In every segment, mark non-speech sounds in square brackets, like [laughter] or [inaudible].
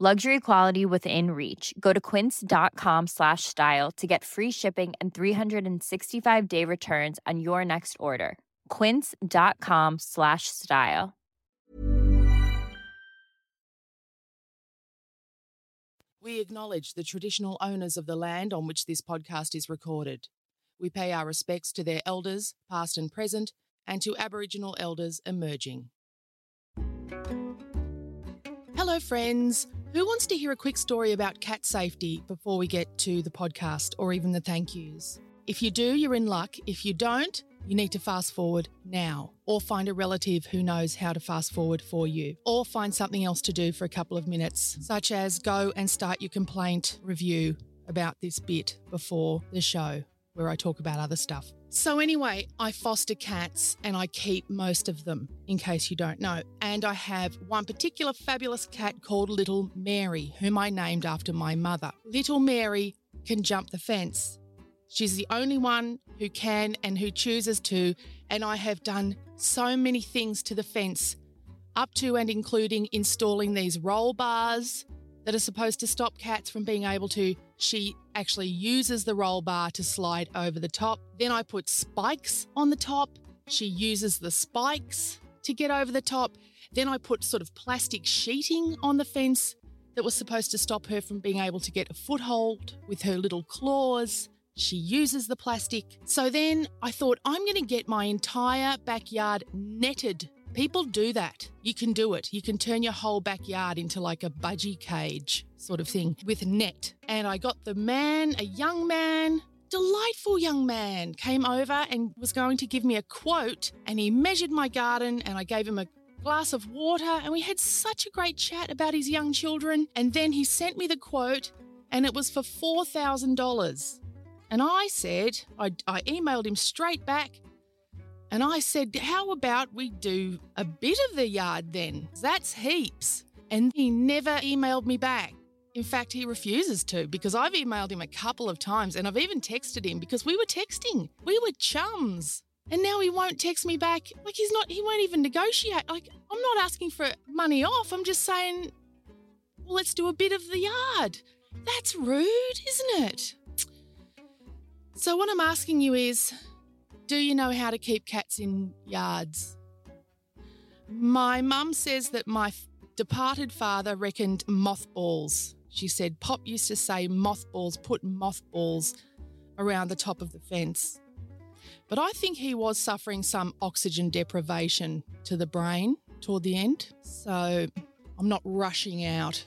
Luxury quality within reach. Go to quince.com slash style to get free shipping and 365 day returns on your next order. Quince.com slash style. We acknowledge the traditional owners of the land on which this podcast is recorded. We pay our respects to their elders, past and present, and to Aboriginal elders emerging. Hello, friends. Who wants to hear a quick story about cat safety before we get to the podcast or even the thank yous? If you do, you're in luck. If you don't, you need to fast forward now or find a relative who knows how to fast forward for you or find something else to do for a couple of minutes, such as go and start your complaint review about this bit before the show where I talk about other stuff. So, anyway, I foster cats and I keep most of them, in case you don't know. And I have one particular fabulous cat called Little Mary, whom I named after my mother. Little Mary can jump the fence. She's the only one who can and who chooses to, and I have done so many things to the fence, up to and including installing these roll bars that are supposed to stop cats from being able to. She actually uses the roll bar to slide over the top. Then I put spikes on the top. She uses the spikes to get over the top. Then I put sort of plastic sheeting on the fence that was supposed to stop her from being able to get a foothold with her little claws. She uses the plastic. So then I thought, I'm going to get my entire backyard netted. People do that. You can do it. You can turn your whole backyard into like a budgie cage sort of thing with net. And I got the man, a young man, delightful young man, came over and was going to give me a quote. And he measured my garden and I gave him a glass of water. And we had such a great chat about his young children. And then he sent me the quote and it was for $4,000. And I said, I, I emailed him straight back, And I said, How about we do a bit of the yard then? That's heaps. And he never emailed me back. In fact, he refuses to because I've emailed him a couple of times and I've even texted him because we were texting. We were chums. And now he won't text me back. Like he's not, he won't even negotiate. Like I'm not asking for money off. I'm just saying, well, let's do a bit of the yard. That's rude, isn't it? So, what I'm asking you is do you know how to keep cats in yards? My mum says that my departed father reckoned mothballs. She said Pop used to say mothballs, put mothballs around the top of the fence. But I think he was suffering some oxygen deprivation to the brain toward the end. So I'm not rushing out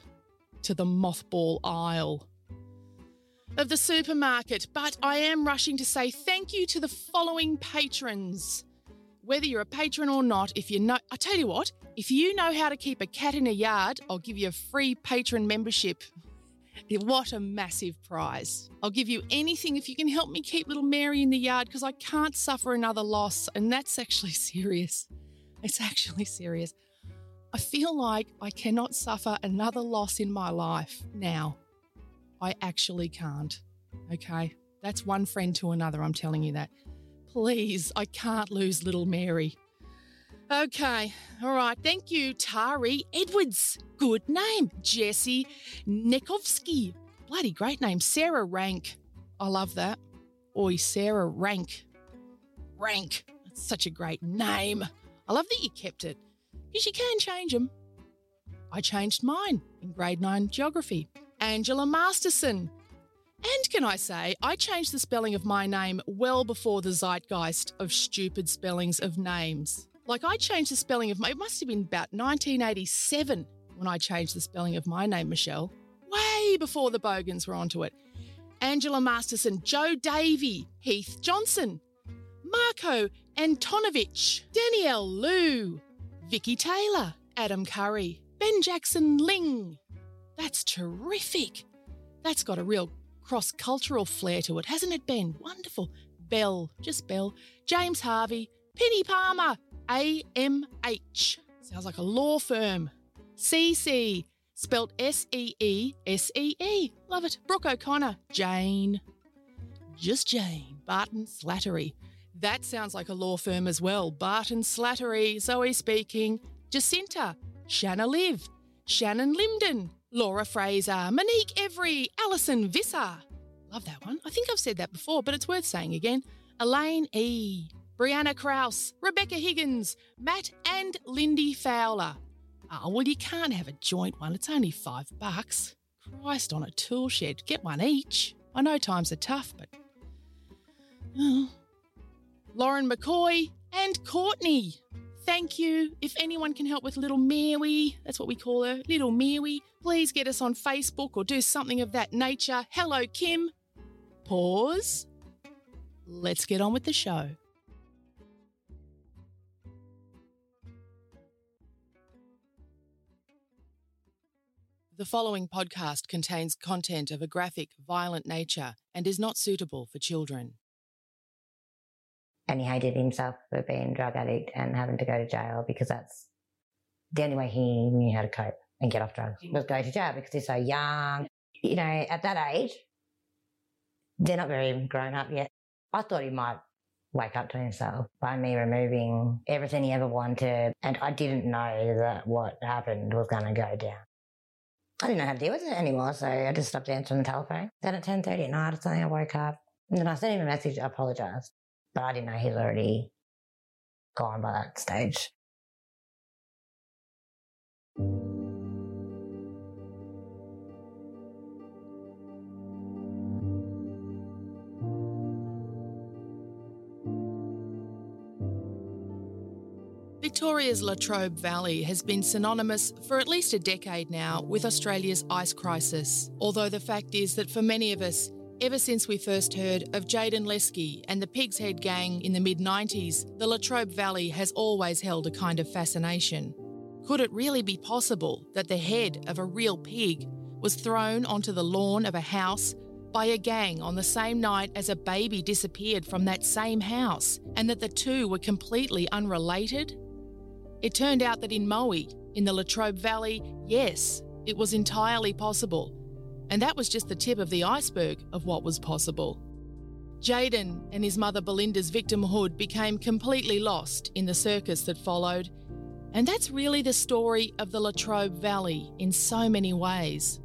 to the mothball aisle of the supermarket, but I am rushing to say thank you to the following patrons. Whether you're a patron or not, if you know, I tell you what, if you know how to keep a cat in a yard, I'll give you a free patron membership. [laughs] What a massive prize. I'll give you anything if you can help me keep little Mary in the yard because I can't suffer another loss, and that's actually [laughs] serious. It's actually serious. I feel like I cannot suffer another loss in my life now. I actually can't. Okay? That's one friend to another, I'm telling you that. Please, I can't lose little Mary. Okay, all right. Thank you, Tari Edwards. Good name. Jesse Nekovsky. Bloody great name. Sarah Rank. I love that. Oi, Sarah Rank. Rank. That's such a great name. I love that you kept it because you can change them. I changed mine in grade 9 geography. Angela Masterson. And can I say, I changed the spelling of my name well before the zeitgeist of stupid spellings of names. Like I changed the spelling of my, it must have been about 1987 when I changed the spelling of my name, Meshel, way before the Bogans were onto it. Angela Masterson, Joe Davey, Heath Johnson, Marco Antonovich, Danielle Liu, Vicky Taylor, Adam Curry, Ben Jackson Ling, that's terrific. That's got a real cross cultural flair to it, hasn't it, Ben? Wonderful. Bell, just Bell. James Harvey, Penny Palmer, AMH. Sounds like a law firm. CC, spelt S E E S E E. Love it. Brooke O'Connor, Jane. Just Jane, Barton Slattery. That sounds like a law firm as well. Barton Slattery, Zoe speaking. Jacinta, Shanna Liv, Shannon Limden, Laura Fraser, Monique Every, Alison Visser. Love that one. I think I've said that before, but it's worth saying again. Elaine E. Brianna Kraus, Rebecca Higgins, Matt and Lindy Fowler. Oh, well, you can't have a joint one. It's only five bucks. Christ on a tool shed. Get one each. I know times are tough, but. Oh. Lauren McCoy and Courtney. Thank you. If anyone can help with little Mary, that's what we call her, little Mary, please get us on Facebook or do something of that nature. Hello, Kim. Pause. Let's get on with the show. The following podcast contains content of a graphic, violent nature and is not suitable for children and he hated himself for being a drug addict and having to go to jail because that's the only way he knew how to cope and get off drugs was go to jail because he's so young. You know, at that age, they're not very grown up yet. I thought he might wake up to himself by me removing everything he ever wanted. And I didn't know that what happened was going to go down. I didn't know how to deal with it anymore, so I just stopped answering the telephone. Then at 10.30 at night or something, I woke up and then I sent him a message, I apologised but I didn't know he's already gone by that stage. Victoria's Latrobe Valley has been synonymous for at least a decade now with Australia's ice crisis, although the fact is that for many of us, Ever since we first heard of Jaden Leskie and the Pig's Head Gang in the mid 90s, the Latrobe Valley has always held a kind of fascination. Could it really be possible that the head of a real pig was thrown onto the lawn of a house by a gang on the same night as a baby disappeared from that same house and that the two were completely unrelated? It turned out that in Moe, in the Latrobe Valley, yes, it was entirely possible. And that was just the tip of the iceberg of what was possible. Jaden and his mother Belinda's victimhood became completely lost in the circus that followed. And that's really the story of the Latrobe Valley in so many ways.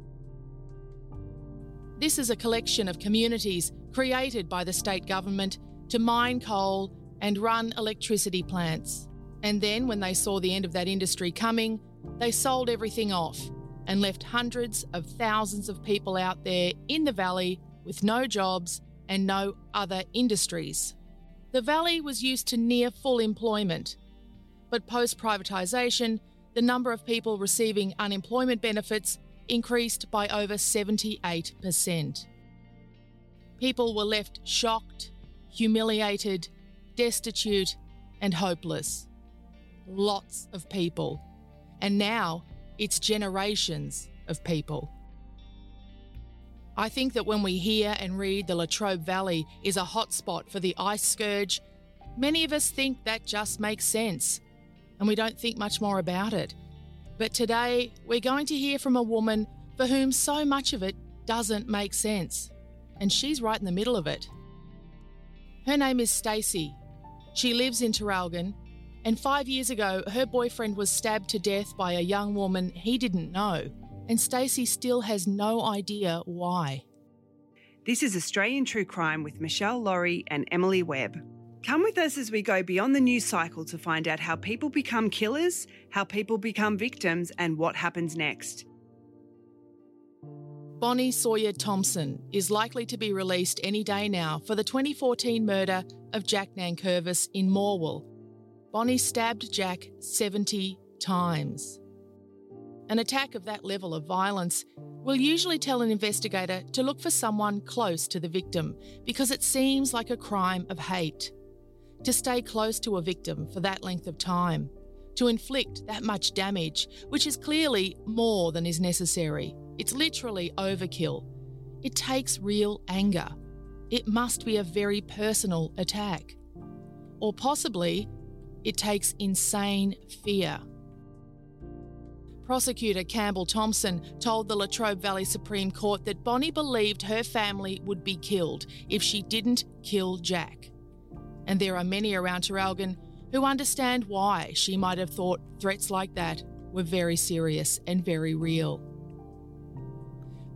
This is a collection of communities created by the state government to mine coal and run electricity plants. And then, when they saw the end of that industry coming, they sold everything off and left hundreds of thousands of people out there in the valley with no jobs and no other industries. The valley was used to near full employment, but post privatisation, the number of people receiving unemployment benefits increased by over 78%. People were left shocked, humiliated, destitute, and hopeless. Lots of people. And now it's generations of people. I think that when we hear and read the Latrobe Valley is a hotspot for the ice scourge, many of us think that just makes sense, and we don't think much more about it. But today, we're going to hear from a woman for whom so much of it doesn't make sense, and she's right in the middle of it. Her name is Stacey. She lives in Traralgon, and five years ago, her boyfriend was stabbed to death by a young woman he didn't know, and Stacey still has no idea why. This is Australian True Crime with Meshel Laurie and Emily Webb. Come with us as we go beyond the news cycle to find out how people become killers, how people become victims, and what happens next. Bonnie Sawyer Thompson is likely to be released any day now for the 2014 murder of Jack Nankervis in Morwell. Bonnie stabbed Jack 70 times. An attack of that level of violence will usually tell an investigator to look for someone close to the victim because it seems like a crime of hate. To stay close to a victim for that length of time, to inflict that much damage, which is clearly more than is necessary. It's literally overkill. It takes real anger. It must be a very personal attack. Or possibly, it takes insane fear. Prosecutor Campbell Thompson told the Latrobe Valley Supreme Court that Bonnie believed her family would be killed if she didn't kill Jack. And there are many around Traralgon who understand why she might have thought threats like that were very serious and very real.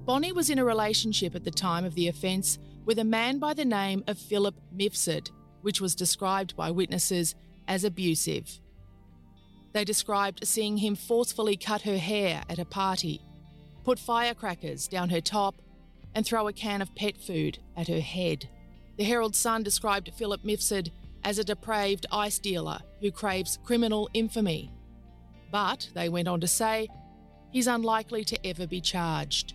Bonnie was in a relationship at the time of the offence with a man by the name of Philip Mifsud, which was described by witnesses as abusive. They described seeing him forcefully cut her hair at a party, put firecrackers down her top, and throw a can of pet food at her head. The Herald Sun described Philip Mifsud as a depraved ice dealer who craves criminal infamy. But, they went on to say, he's unlikely to ever be charged.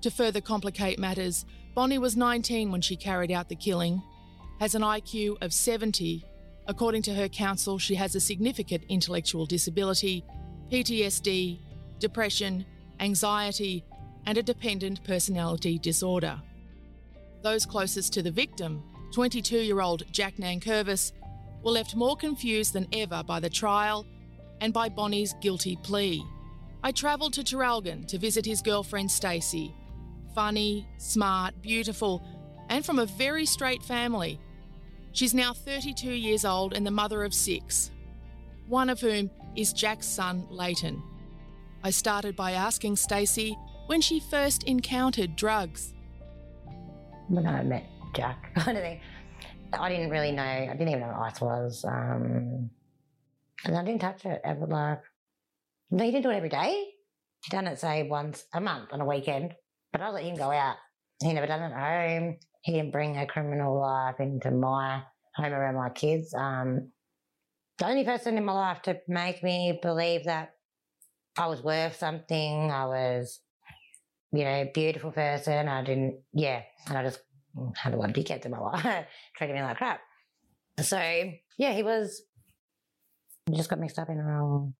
To further complicate matters, Bonnie was 19 when she carried out the killing, has an IQ of 70 According to her counsel, she has a significant intellectual disability, PTSD, depression, anxiety, and a dependent personality disorder. Those closest to the victim, 22 year old Jack Nankervis, were left more confused than ever by the trial and by Bonnie's guilty plea. I travelled to Traralgon to visit his girlfriend Stacey. Funny, smart, beautiful, and from a very straight family She's now 32 years old and the mother of six, one of whom is Jack's son, Leighton. I started by asking Stacey when she first encountered drugs. When I met Jack, kind of thing, I didn't really know, I didn't even know what ice was. Um, and I didn't touch it ever. Like, no, he didn't do it every day. He done it, say, once a month on a weekend. But I let him go out. He never done it at home he didn't bring a criminal life into my home around my kids. Um, the only person in my life to make me believe that I was worth something, I was, you know, a beautiful person. I didn't, yeah, and I just had a lot of dickheads in my life, [laughs] treating me like crap. So, yeah, he was, just got mixed up in a wrong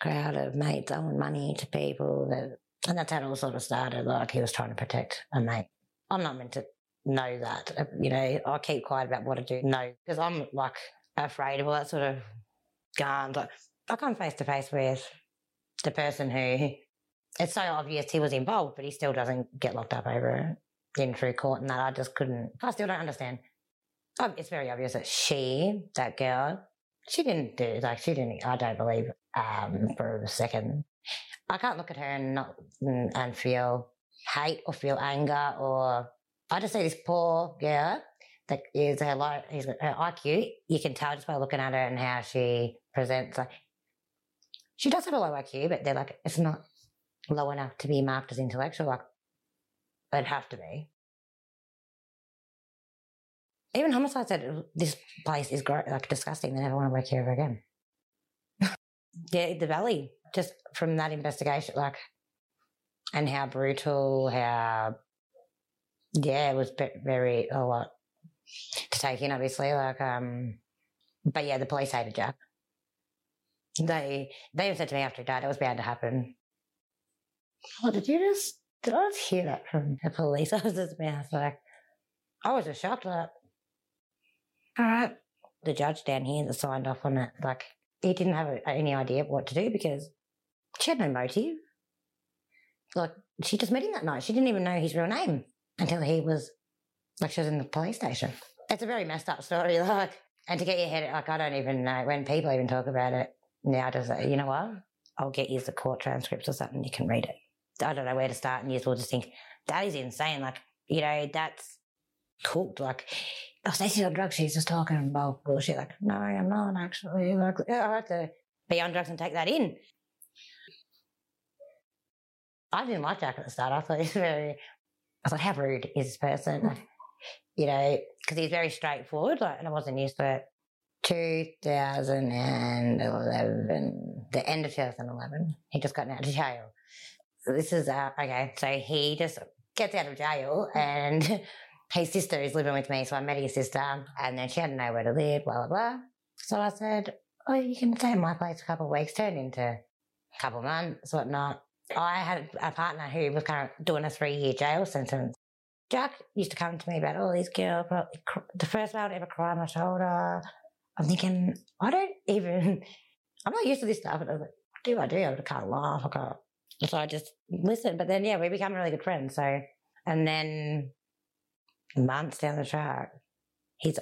crowd of mates owing money to people that And that's how it all sort of started. Like he was trying to protect a mate. I'm not meant to know that. Uh, You know, I keep quiet about what I do know because I'm like afraid of all that sort of guns. Like, I come face to face with the person who it's so obvious he was involved, but he still doesn't get locked up over it in through court and that. I just couldn't, I still don't understand. It's very obvious that she, that girl, she didn't do, like, she didn't, I don't believe um, for a second. I can't look at her and not, and feel hate or feel anger or, I just see this poor girl that is her, low, her IQ. You can tell just by looking at her and how she presents. Like, she does have a low IQ, but they're like, it's not low enough to be marked as intellectual. Like, it'd have to be. Even homicide said this place is gro- like disgusting. They never want to work here ever again. [laughs] yeah, the valley, just from that investigation, like, and how brutal, how, yeah, it was very, a lot to take in, obviously. Like, um, but yeah, the police hated Jack. They, they even said to me after he died, it was bound to happen. Oh, did you just, did I just hear that from the police [laughs] officer's mouth? Like, I was just shocked. Like, all right. The judge down here that signed off on it, like, he didn't have any idea what to do because she had no motive. Like, she just met him that night. She didn't even know his real name until he was, like, she was in the police station. It's a very messed up story, [laughs] like, and to get your head, like, I don't even know when people even talk about it now, just say, you know what? I'll get you the court transcripts or something, you can read it. I don't know where to start, and you will just think, that is insane. Like, you know, that's cooked. Like, oh, Stacey's on drugs, she's just talking about bullshit. Like, no, I'm not actually. Like, I have to be on drugs and take that in. I didn't like Jack at the start. I thought he was very, I thought, how rude is this person? you know, because he's very straightforward, like, and I wasn't used to it. 2011, the end of 2011, he just got out of jail. So this is, uh, okay, so he just gets out of jail and [laughs] his sister is living with me. So I met his sister and then she had nowhere to live, blah, blah, blah. So I said, oh, you can stay at my place a couple of weeks, turned into a couple of months, whatnot. I had a partner who was kind of doing a three year jail sentence. Jack used to come to me about all these girls, but the first one I ever cry on my shoulder. I'm thinking, I don't even, [laughs] I'm not used to this stuff. And I was like, do I do? I can't laugh. I can't. So I just listened. But then, yeah, we become really good friends. So, and then months down the track, he's,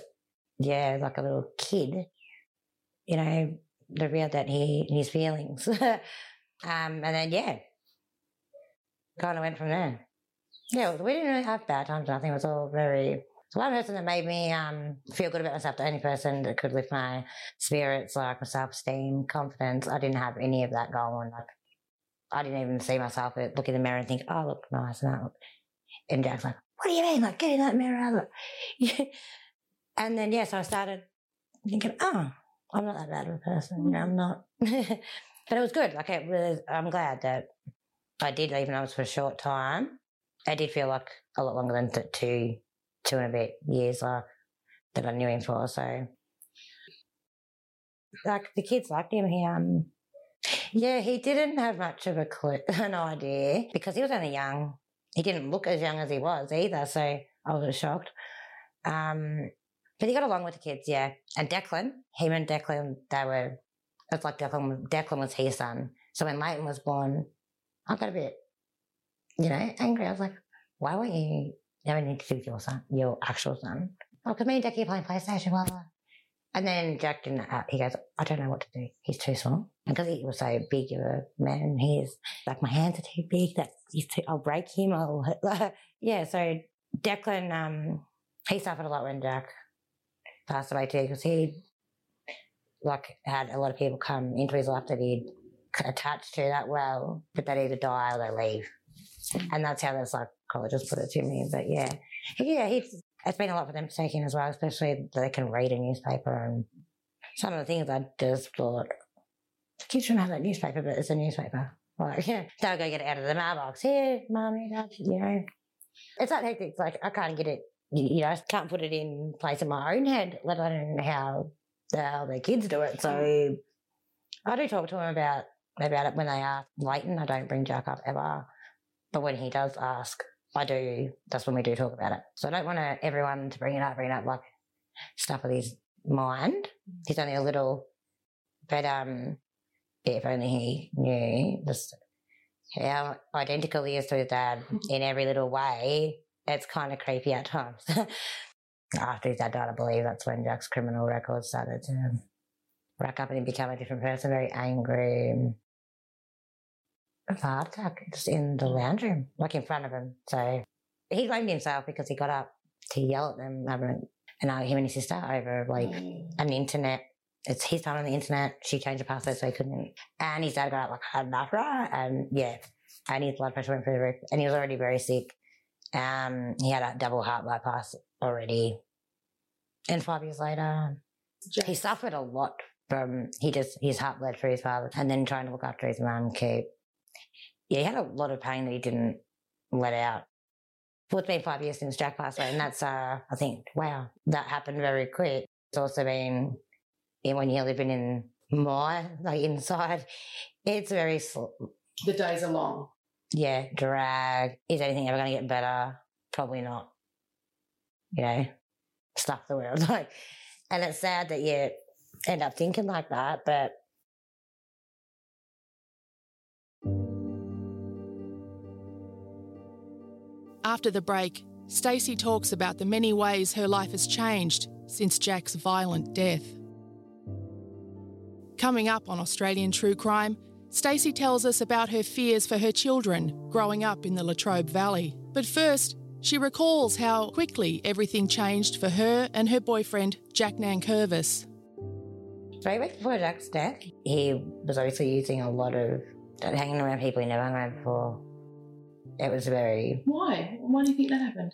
yeah, like a little kid, you know, the real that he, his feelings. [laughs] um, and then, yeah, kind of went from there. Yeah, we didn't really have bad times. Nothing. It was all very. So one person that made me um, feel good about myself, the only person that could lift my spirits, like my self esteem, confidence. I didn't have any of that going. Like I didn't even see myself look in the mirror and think, "Oh, I look nice." And, I look... and Jack's like, "What do you mean? Like get in that mirror?" Look. [laughs] and then yeah, so I started thinking, "Oh, I'm not that bad of a person. I'm not." [laughs] but it was good. Like it was. I'm glad that I did, even though it was for a short time. I did feel like a lot longer than th- two, two and a bit years uh, that I knew him for. So, like the kids liked him. He um, yeah, he didn't have much of a clue, [laughs] an idea because he was only young. He didn't look as young as he was either. So I was shocked. Um, but he got along with the kids, yeah. And Declan, him and Declan, they were. It's like Declan. Declan was his son. So when Leighton was born, I got a bit you know, angry. I was like, why weren't you having anything to your son, your actual son? Oh, because me and Decky are playing PlayStation, blah, blah. And then Jack didn't, uh, he goes, I don't know what to do. He's too small. And because he was so big of a man, he's like, my hands are too big. That he's too, I'll break him. I'll, [laughs] yeah. So Declan, um, he suffered a lot when Jack passed away too, because he, like, had a lot of people come into his life that he'd attached to that well, but they either die or they leave. And that's how the psychologist put it to me. But yeah, yeah, it's been a lot for them to take in as well, especially they can read a newspaper and some of the things I just thought, kids shouldn't have that newspaper, but it's a newspaper. Like, yeah, [laughs] they'll go get it out of the mailbox. Here, mommy, dad, you know. It's that hectic. It's like, I can't get it, you know, I can't put it in place in my own head, let alone how the hell their kids do it. So I do talk to them about about it when they are Leighton. I don't bring Jack up ever. But when he does ask, I do, that's when we do talk about it. So I don't want to, everyone to bring it up, bring it up like stuff of his mind. He's only a little, but um, yeah, if only he knew just how identical he is to his dad [laughs] in every little way. It's kind of creepy at times. [laughs] After his dad died, I believe that's when Jack's criminal record started to rack up and he became a different person, very angry. And A heart attack just in the lounge room, like in front of him. So he blamed himself because he got up to yell at them, having and uh, him and his sister over like an internet. It's his time on the internet. She changed the password so he couldn't. And his dad got up like had enough, right? And yeah, and his blood pressure went through the roof. And he was already very sick. Um, he had a double heart bypass already. And five years later, he suffered a lot from he just his heart bled for his father, and then trying to look after his mum. Keep yeah, he had a lot of pain that he didn't let out. Well, it's been five years since Jack passed away, and that's uh, I think wow, that happened very quick. It's also been yeah, when you're living in my like inside, it's very sl- The days are long. yeah, drag. Is anything ever going to get better? Probably not. You know, stuff the world. [laughs] Like, and it's sad that you end up thinking like that, but After the break, Stacey talks about the many ways her life has changed since Jack's violent death. Coming up on Australian True Crime, Stacey tells us about her fears for her children growing up in the Latrobe Valley. But first, she recalls how quickly everything changed for her and her boyfriend, Jack Nankervis. three weeks before Jack's death, he was obviously using a lot of hanging around people he never hung around before. It was very Why? Why do you think that happened?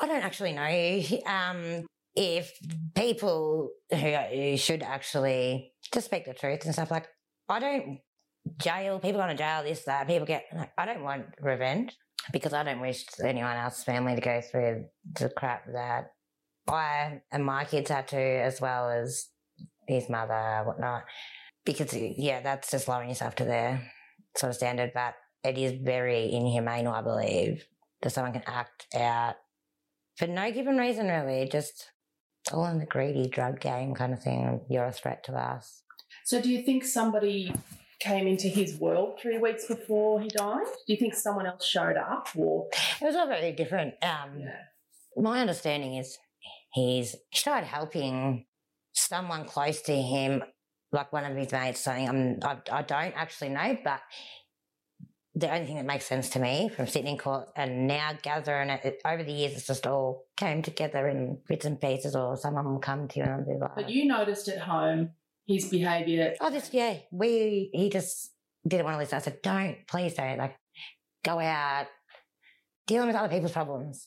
I don't actually know um, if people who, should actually just speak the truth and stuff like. I don't jail people going to jail this that people get. Like, I don't want revenge because I don't wish anyone else's family to go through the crap that I and my kids had to, as well as his mother, whatnot. Because yeah, that's just lowering yourself to their sort of standard. But it is very inhumane, I believe, that someone can act out for no given reason, really. Just all in the greedy drug game kind of thing. You're a threat to us. So, do you think somebody came into his world three weeks before he died? Do you think someone else showed up, or It was all very different. Um, Yeah. My understanding is he's he started helping someone close to him, like one of his mates, something. I'm, I, I don't actually know, but the only thing that makes sense to me from sitting in court and now gathering it, it over the years, it's just all came together in bits and pieces, or someone will come to you and be like, but you noticed at home his behaviour? Oh, this yeah. We he just didn't want to listen. I said, "Don't, please don't. Like, go out, dealing with other people's problems."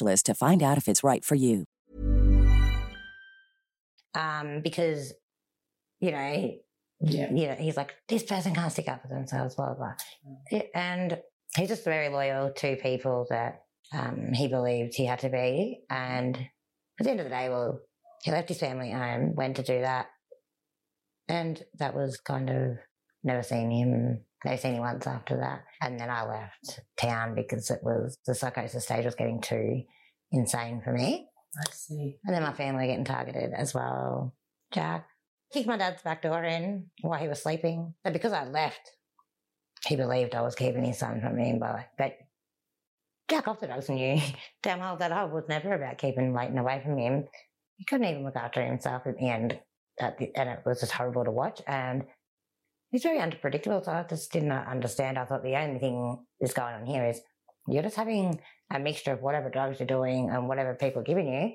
to find out if it's right for you. Um, because, you know, Yeah. you know, he's like, this person can't stick up for themselves, blah, blah, blah. Yeah, And he's just very loyal to people that um, he believed he had to be. And at the end of the day, well, he left his family home, went to do that. And that was kind of never seen him, seen him once after that. And then I left town because it was the psychosis stage was getting too insane for me. I see. And then my family getting targeted as well. Jack kicked my dad's back door in while he was sleeping. But because I left, he believed I was keeping his son from him. But, but Jack off the drugs knew damn well that I was never about keeping Leighton away from him. He couldn't even look after himself at the end. At the, and it was just horrible to watch. And he's very unpredictable. So I just didn't understand. I thought the only thing that's going on here is you're just having a mixture of whatever drugs you're doing and whatever people are giving you.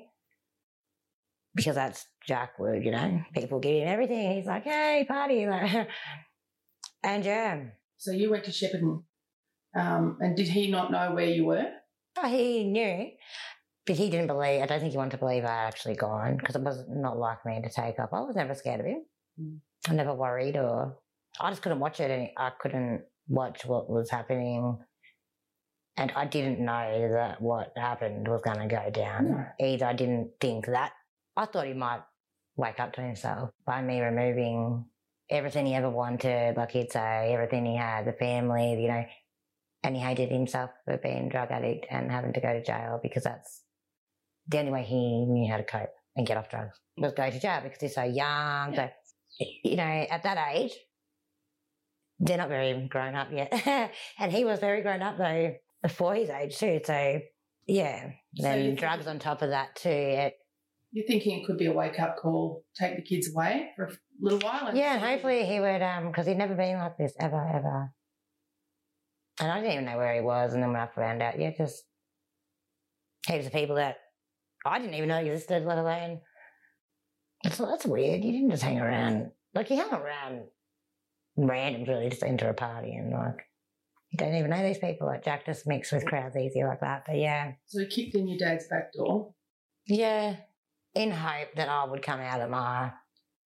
Because that's Jack Wood, you know, people give him everything. He's like, hey, party. Like, [laughs] and yeah, So you went to Shepparton, um, and did he not know where you were? oh, he knew, but he didn't believe, I don't think he wanted to believe I had actually gone because it was not like me to take up. I was never scared of him. Mm. I never worried or I just couldn't watch it. And I couldn't watch what was happening. And I didn't know that what happened was going to go down. No. Either I didn't think that. I thought he might wake up to himself by me removing everything he ever wanted, like he'd say, everything he had, the family, you know, and he hated himself for being a drug addict and having to go to jail because that's the only way he knew how to cope and get off drugs was go to jail because he's so young. So, you know, at that age, they're not very grown up yet. [laughs] and he was very grown up though before his age too. So, yeah, So then you- drugs on top of that too. It, You're thinking it could be a wake up call, take the kids away for a little while. And Yeah, and hopefully he would, um, because he'd never been like this ever, ever. And I didn't even know where he was. And then when I found out, yeah, just heaps of people that I didn't even know existed, let alone. So that's weird. You didn't just hang around. Like, you hung around randoms, really, just enter a party and, like, you don't even know these people. Like, Jack just mixed with crowds easy like that. But yeah. So he kicked in your dad's back door. Yeah, in hope that I would come out of my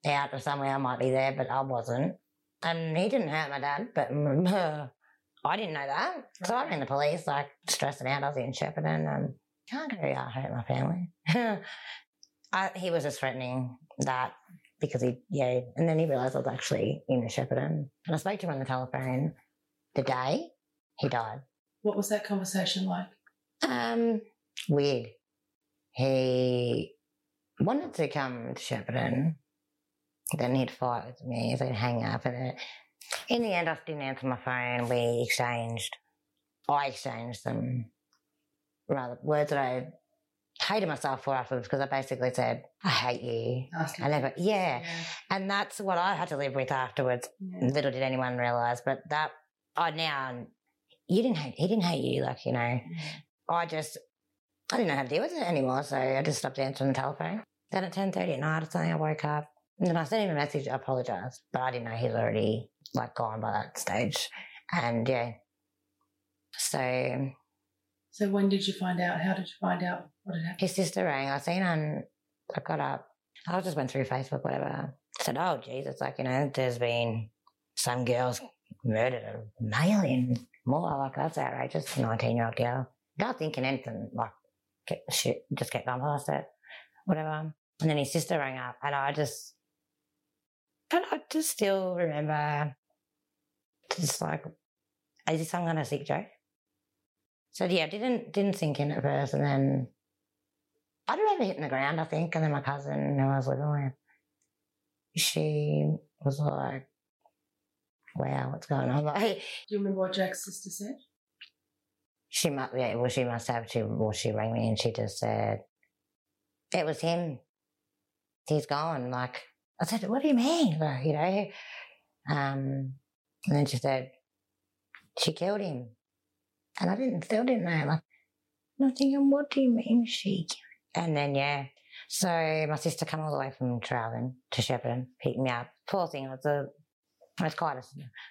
out or somewhere I might be there, but I wasn't. And he didn't hurt my dad, but [laughs] I didn't know that. So I rang the police, like stressing out. I was in Shepparton and can't go out hurt my family. [laughs] I, he was just threatening that because he, yeah, and then he realised I was actually in a Shepparton. And I spoke to him on the telephone the day he died. What was that conversation like? Um, weird. He wanted to come to Shepparton. Then he'd fight with me. So he'd hang up, and it, in the end, I didn't answer my phone. We exchanged. I exchanged some rather words that I hated myself for afterwards because I basically said, "I hate you." I never, things. yeah. And that's what I had to live with afterwards. Yeah. Little did anyone realize, but that I now you didn't hate he didn't hate you, like you know. Mm. I just I didn't know how to deal with it anymore, so I just stopped answering the telephone. Then at ten thirty at night or something, I woke up and then I sent him a message. I apologised, but I didn't know he's already like gone by that stage. And yeah, so So when did you find out? How did you find out what had happened? his sister rang. I seen on. I got up. I just went through Facebook, whatever. said, "Oh, geez, it's like you know, there's been some girls murdered a male in more. Like that's outrageous. Nineteen year old girl. Not thinking anything like kept, shit, just kept going past it, whatever. And then his sister rang up, and I just, and I just still remember, just like, is this some kind of sick joke? So yeah, didn't didn't sink in at first, and then I don't remember hitting the ground, I think, and then my cousin who I was living with, she was like, "Wow, what's going on?" Like, Do you remember what Jack's sister said? she must, yeah, well, she must have. She well, she rang me and she just said, "It was him. He's gone." Like I said, "What do you mean?" Like, you know, um, and then she said, "She killed him," and I didn't, still didn't know. Like, and "What do you mean she?" And then yeah, so my sister come all the way from Traralgon to Shepparton, picked me up. Poor thing, it was a, it was quite a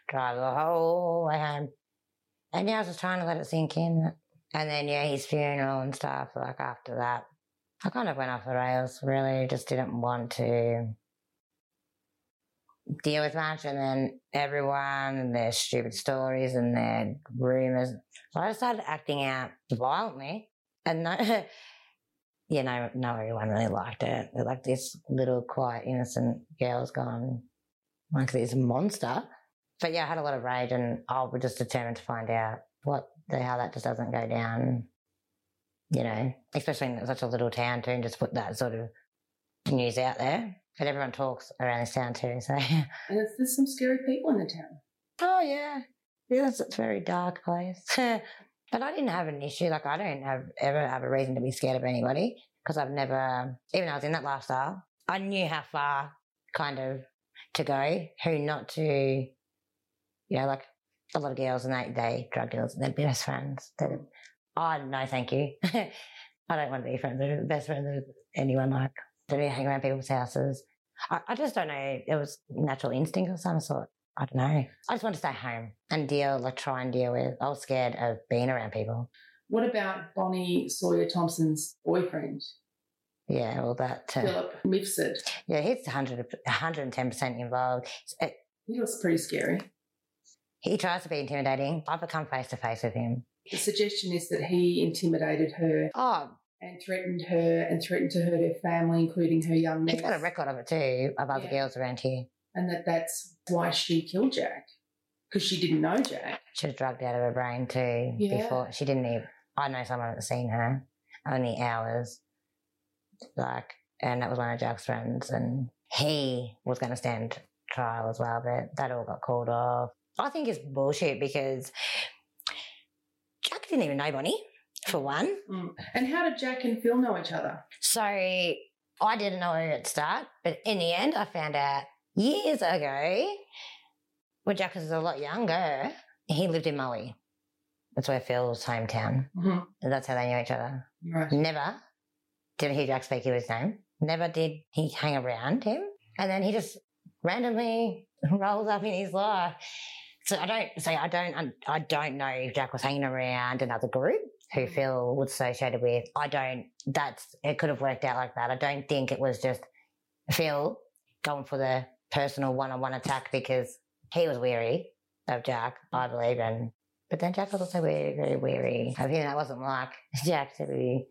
drive the whole way home. And yeah, I was just trying to let it sink in. And then, yeah, his funeral and stuff, like after that, I kind of went off the rails, really, just didn't want to deal with much. And then everyone and their stupid stories and their rumours. So I started acting out violently. And no, [laughs] yeah, no, no, everyone really liked it. They're like this little, quiet, innocent girl's gone like this monster. But yeah, I had a lot of rage and I was just determined to find out what the hell that just doesn't go down. You know, especially in such a little town too, and just put that sort of news out there. But everyone talks around this town too, so. [laughs] And there's, there's some scary people in the town. Oh yeah, yes, it's a very dark place. [laughs] but I didn't have an issue. Like I don't have ever have a reason to be scared of anybody because I've never, even though I was in that lifestyle, I knew how far kind of to go, who not to, you know, like a lot of girls and they they drug dealers, they're best friends. They're, oh no, thank you. [laughs] I don't want to be friends with best friends with anyone like. To be hang around people's houses. I, I just don't know. It was natural instinct of some sort. I don't know. I just want to stay home and deal, like try and deal with. I was scared of being around people. What about Bonnie Sawyer Thompson's boyfriend, Yeah, well, that. Uh, Philip Mifsud? yeah, he's 100, 110% involved. Uh, He looks pretty scary. He tries to be intimidating. I've become face to face with him. The suggestion is that he intimidated her Oh, and threatened her and threatened to hurt her family, including her young he's niece, got a record of it too, of other Yeah. girls around here. and that that's why she killed Jack because she didn't know Jack. She was drugged out of her brain too Yeah. before. She didn't even, I know someone that's seen her, only hours. Like, and that was one of Jack's friends, and he was going to stand trial as well, but that all got called off. I think it's bullshit because Jack didn't even know Bonnie, for one. Mm. And how did Jack and Phil know each other? So I didn't know at the start, but in the end, I found out years ago when Jack was a lot younger, he lived in Maui. That's where Phil's hometown. Mhm. And that's how they knew each other. Right. Never did hear Jack speak his name. Never did he hang around him. And then he just randomly [laughs] rolls up in his life. So I don't say I don't I don't know if Jack was hanging around another group who Phil was associated with. I don't. That's it. Could have worked out like that. I don't think it was just Phil going for the personal one-on-one attack because he was weary of Jack, I believe, and but then Jack was also very, very weary of him. That wasn't like [laughs] Jack to be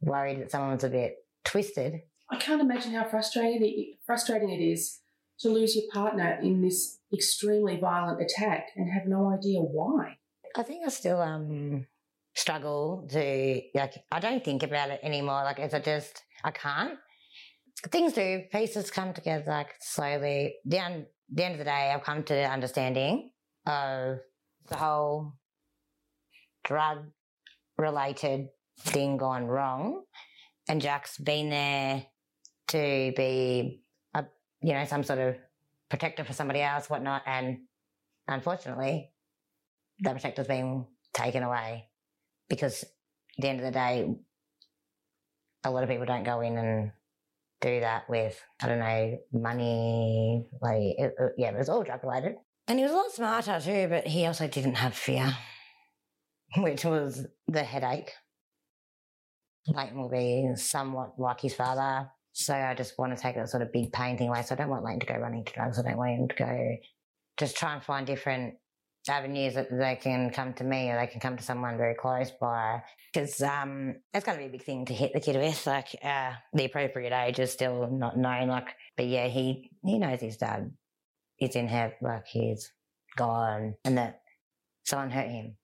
worried that someone was a bit twisted. I can't imagine how frustrating it, frustrating it is to lose your partner in this extremely violent attack and have no idea why. I think I still um struggle to like I don't think about it anymore. Like as I just I can't. Things do, pieces come together like slowly. Down the end of the day I've come to the understanding of the whole drug related thing gone wrong. And Jack's been there to be a you know, some sort of protector for somebody else, whatnot, and unfortunately that protector's been taken away because at the end of the day, a lot of people don't go in and do that with, I don't know, money. Like, it, it- yeah, it was all drug related. And he was a lot smarter too, but he also didn't have fear, [laughs] which was the headache. Leighton will be somewhat like his father. So I just want to take that sort of big pain thing away. So I don't want Leighton to go running to drugs. I don't want him to go just try and find different avenues that they can come to me or they can come to someone very close by because um, going to be a big thing to hit the kid with. Like uh, the appropriate age is still not known. Like, but yeah, he he knows his dad is in heaven, like he's gone, and that someone hurt him.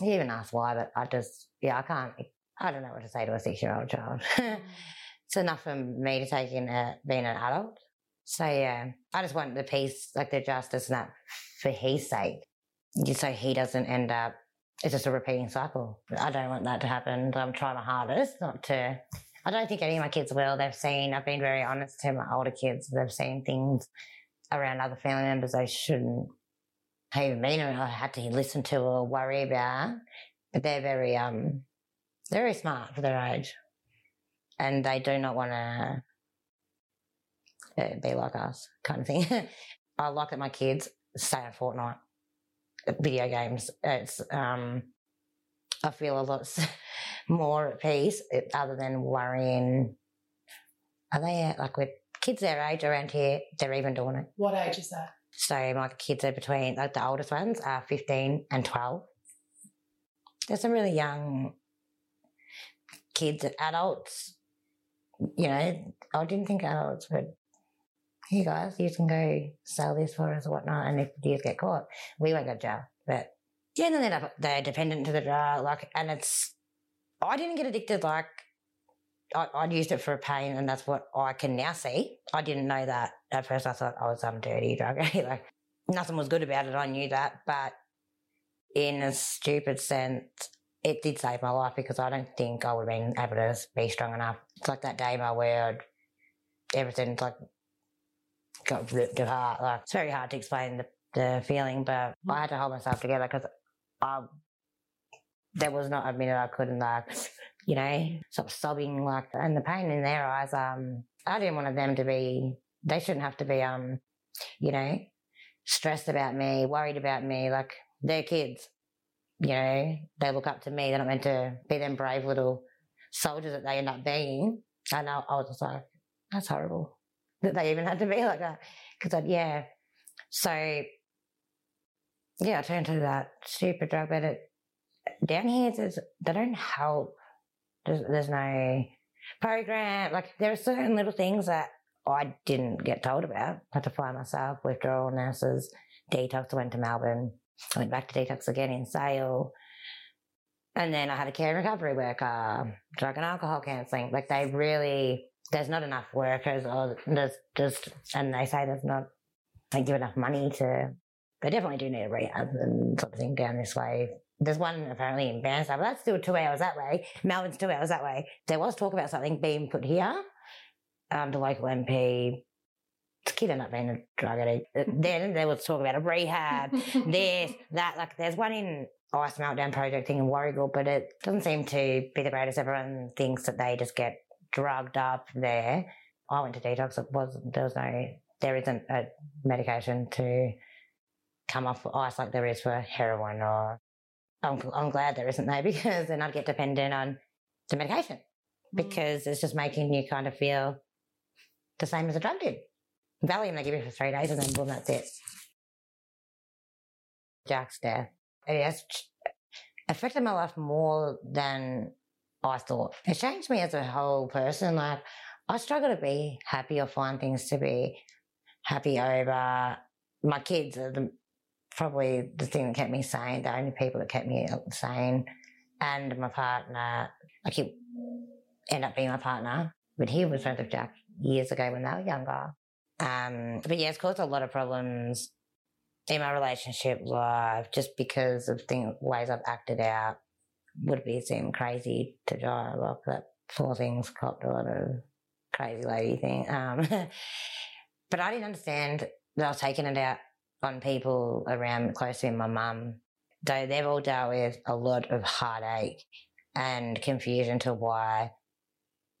He even asked why, but I just yeah, I can't. I don't know what to say to a six year old child. [laughs] it's enough for me to take in a, being an adult. So yeah, I just want the peace, like the justice, that for his sake, so he doesn't end up. It's just a repeating cycle. I don't want that to happen. I'm trying my hardest not to. I don't think any of my kids will. They've seen. I've been very honest to my older kids. They've seen things around other family members they shouldn't have even been or had to listen to or worry about. But they're very um, they're very smart for their age, and they do not want to be like us, kind of thing. [laughs] I like that my kids stay on Fortnite, video games. It's um, I feel a lot [laughs] more at peace uh, other than worrying. Are they like with kids their age around here? They're even doing it. What age is that? So my kids are between like the oldest ones are fifteen and twelve. There's some really young kids, adults. You know, I didn't think adults would you guys, you can go sell this for us or whatnot. And if you get caught, we won't go to jail. But generally, they're dependent to the drug. Like, and it's, I didn't get addicted. Like, I, I'd used it for a pain, and that's what I can now see. I didn't know that at first. I thought I was some dirty drug. [laughs] like, nothing was good about it. I knew that, but in a stupid sense, it did save my life because I don't think I would have been able to be strong enough. It's like that day where I'd, everything's like got ripped apart. Like it's very hard to explain the, the feeling, but I had to hold myself together because I there was not a minute I couldn't like you know stop sobbing like and the pain in their eyes. Um, I didn't want them to be. They shouldn't have to be um, you know, stressed about me, worried about me. Like they're kids. You know, they look up to me. They're not meant to be them brave little soldiers that they end up being. And I, I was just like, that's horrible that they even had to be like that. Because I, yeah, so yeah, I turned to that stupid drug. It, down here, there's, they don't help. There's, there's no program. Like there are certain little things that I didn't get told about. I had to find myself withdrawal nurses, detox. I went to Melbourne. I went back to detox again in Sale. And then I had a care and recovery worker, drug and alcohol counselling. Like they really there's not enough workers or there's just, and they say there's not, they give enough money to, they definitely do need a rehab and something down this way. There's one apparently in Bairnsdale, but that's still two hours that way. Melbourne's two hours that way. There was talk about something being put here. Um, the local MP, the kid ended up being a drug addict. Then there was talk about a rehab, [laughs] this, that. Like there's one in Ice Meltdown Project thing in Warragul, but it doesn't seem to be the greatest. Everyone thinks that they just get drugged up there. I went to detox. It was there was no there isn't a medication to come off ice like there is for heroin or I'm, I'm glad there isn't though [laughs] because then I'd get dependent on the medication mm. because it's just making you kind of feel the same as a drug did. Valium they give you for three days and then boom, that's it. Jack's death. It has affected my life more than I thought. It changed me as a whole person. Like, I struggle to be happy or find things to be happy over. My kids are the, probably the thing that kept me sane, the only people that kept me sane. And my partner, I keep end up being my partner, but he was friends with Jack years ago when they were younger. Um, but yeah, it's caused a lot of problems in my relationship life just because of things, ways I've acted out would be seem crazy to drive like that four things copped a lot of crazy lady thing. Um, [laughs] but I didn't understand that I was taking it out on people around close to my mum. Though they've all dealt with a lot of heartache and confusion to why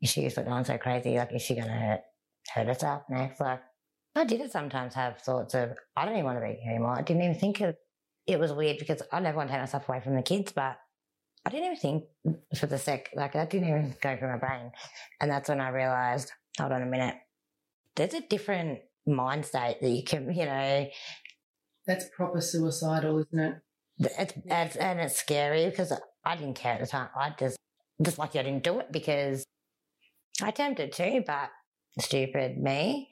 she's going so crazy. Like, is she going to hurt, hurt herself next? Like, I did sometimes have thoughts of, I don't even want to be here anymore. I didn't even think of, it was weird because I never want to take myself away from the kids, but I didn't even think for the sec, like that didn't even go through my brain. And that's when I realized, hold on a minute, there's a different mind state that you can, you know, That's proper suicidal, isn't it? It's, it's, and it's scary because I didn't care at the time. I just, just lucky I didn't do it because I attempted to, but stupid me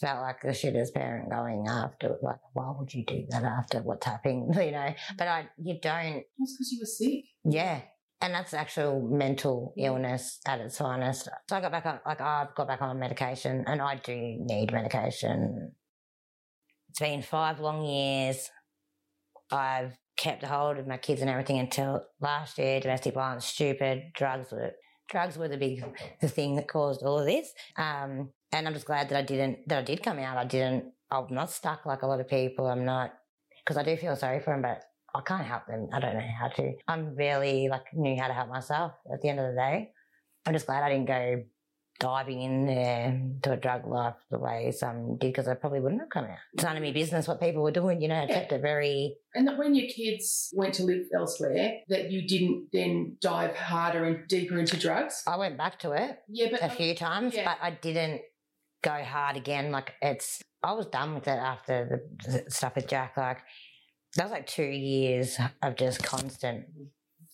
felt like the shittest parent going after like why would you do that after what's happening [laughs] you know? But i you don't That's because you were sick. yeah. And that's actual mental illness at its finest. So i got back on like i've got back on medication and i do need medication. It's been five long years. I've kept a hold of my kids and everything until last year. Domestic violence stupid. Drugs were drugs were the big the thing that caused all of this. Um and I'm just glad that I didn't that I did come out. I didn't. I'm not stuck like a lot of people. I'm not because I do feel sorry for them, but I can't help them. I don't know how to. I'm barely like knew how to help myself. At the end of the day, I'm just glad I didn't go diving in there to a drug life the way some did because I probably wouldn't have come out. It's none of my business what people were doing. You know, I kept it very. And that when your kids went to live elsewhere, that you didn't then dive harder and deeper into drugs. I went back to it Yeah, but a few times, yeah. but I didn't go hard again. Like it's, I was done with it after the, the stuff with Jack. Like that was like two years of just constant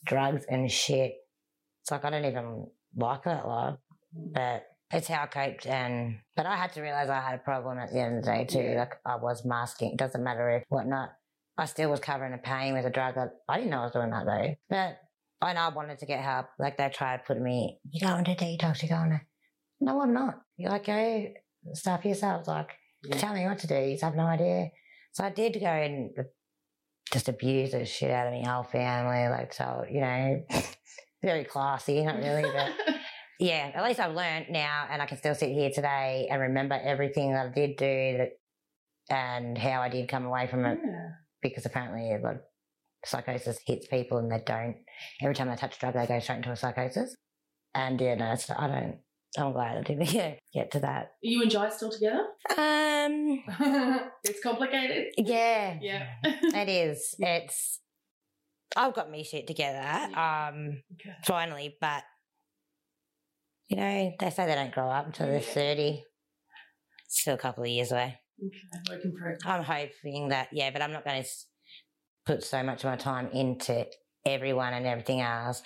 drugs and shit. It's like I don't even like that life, but it's how I coped. And but I had to realize I had a problem at the end of the day too. Like I was masking. It doesn't matter if whatnot. I still was covering the pain with a drug. I, I didn't know I was doing that though, but. I know I wanted to get help. Like they tried putting me, you go into detox, you go into no, I'm not. You're like, go stuff yourself. Like, tell me what to do. You have no idea. So I did go and just abuse the shit out of my whole family. Like, so, you know, [laughs] very classy, not really, but [laughs] yeah, at least I've learned now and I can still sit here today and remember everything that I did do that and how I did come away from it Yeah. because apparently a lot of psychosis hits people and they don't, every time they touch a drug, they go straight into a psychosis. And yeah, no, it's, I don't, I'm glad I didn't [laughs] get, get to that. You and Jai still together? Um, [laughs] it's complicated. yeah, Yeah. [laughs] it is. It's, I've got me shit together, um, Okay. finally, but you know, they say they don't grow up until they're 30. Still a couple of years away. Okay. Work in progress. I'm hoping that, yeah, but I'm not going to put so much of my time into everyone and everything else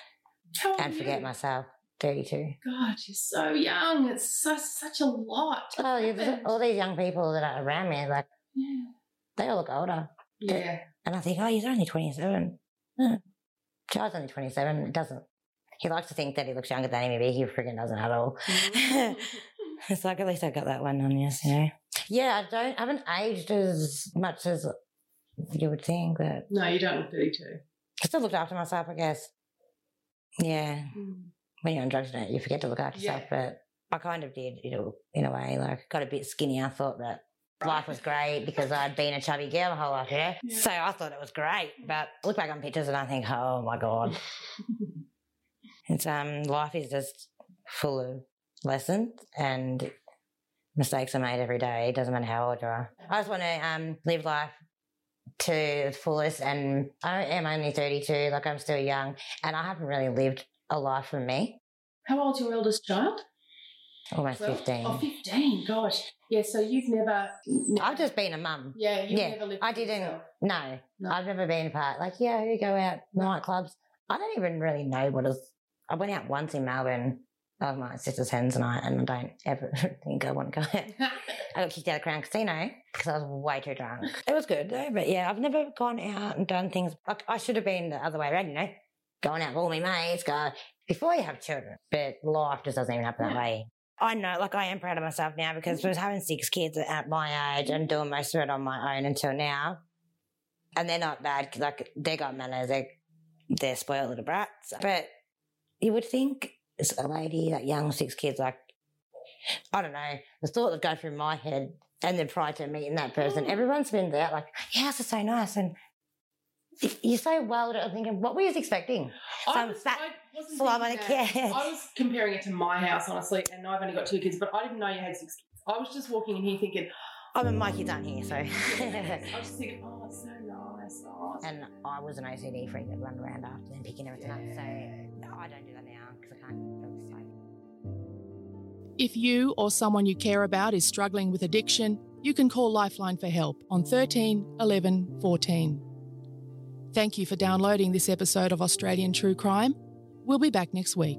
and forget you? myself. 32. God, you're so young. It's so, such a lot. Oh, yeah, all these young people that are around me, like, Yeah. they all look older. Yeah. And I think, oh, he's only 27. Hmm. Huh. Charles only 27. It doesn't. He likes to think that he looks younger than him, but he freaking doesn't at all. Mm. [laughs] it's like, at least I got that one on you, you know? Yeah, I don't, I haven't aged as much as you would think, but no, you don't look 32. I still looked after myself, I guess. Yeah. Mm. When you're on drugs, you don't- you forget to look after Yeah. yourself, but I kind of did, you know, in a way. Like, got a bit skinny. I thought that life was great because I'd been a chubby girl my whole life, yeah? Yeah. So I thought it was great. But I look back on pictures and I think, oh my God. [laughs] it's um life is just full of lessons and mistakes are made every day. It doesn't matter how old you are. I just want to um live life to the fullest and I am only 32, like I'm still young and I haven't really lived a life for me. How old's your eldest child? Oh, Almost Twelve? 15. Oh, 15. Gosh. Yeah, so you've never. I've just been a mum. Yeah, you've yeah, never lived I didn't. No, No. I've never been part. Like, yeah, you go out nightclubs. I don't even really know what is. I went out once in Melbourne of my sister's hens night, and I don't ever [laughs] think I want to go out. [laughs] I got kicked out of Crown Casino because I was way too drunk. [laughs] It was good though, but yeah, I've never gone out and done things. Like I should have been the other way around, you know, going out with all my mates, go before you have children. But life just doesn't even happen that way. I know, like I am proud of myself now because mm. I was having six kids at my age and mm. doing most of it on my own until now. And they're not bad, because like they got manners, they they're spoiled little brats. But you would think as a lady, like young, six kids, like I don't know, the thought that go through my head and then prior to meeting that person, mm. everyone's been there like, your house is so nice and you're so well I'm thinking, what were you expecting? I Some was- fat I wasn't slum thinking that. kid. I was comparing it to my house, honestly, and I've only got two kids, but I didn't know you had six kids. I was just walking in here thinking, I'm a kids aren't here, so. Oh, [laughs] I was just thinking, oh, it's so nice. Oh, it's and I was an OCD freak that run around after them picking everything up, so I don't do that now because I can't. I'm just like, If you or someone you care about is struggling with addiction, you can call Lifeline for help on 13 11 14. Thank you for downloading this episode of Australian True Crime. We'll be back next week.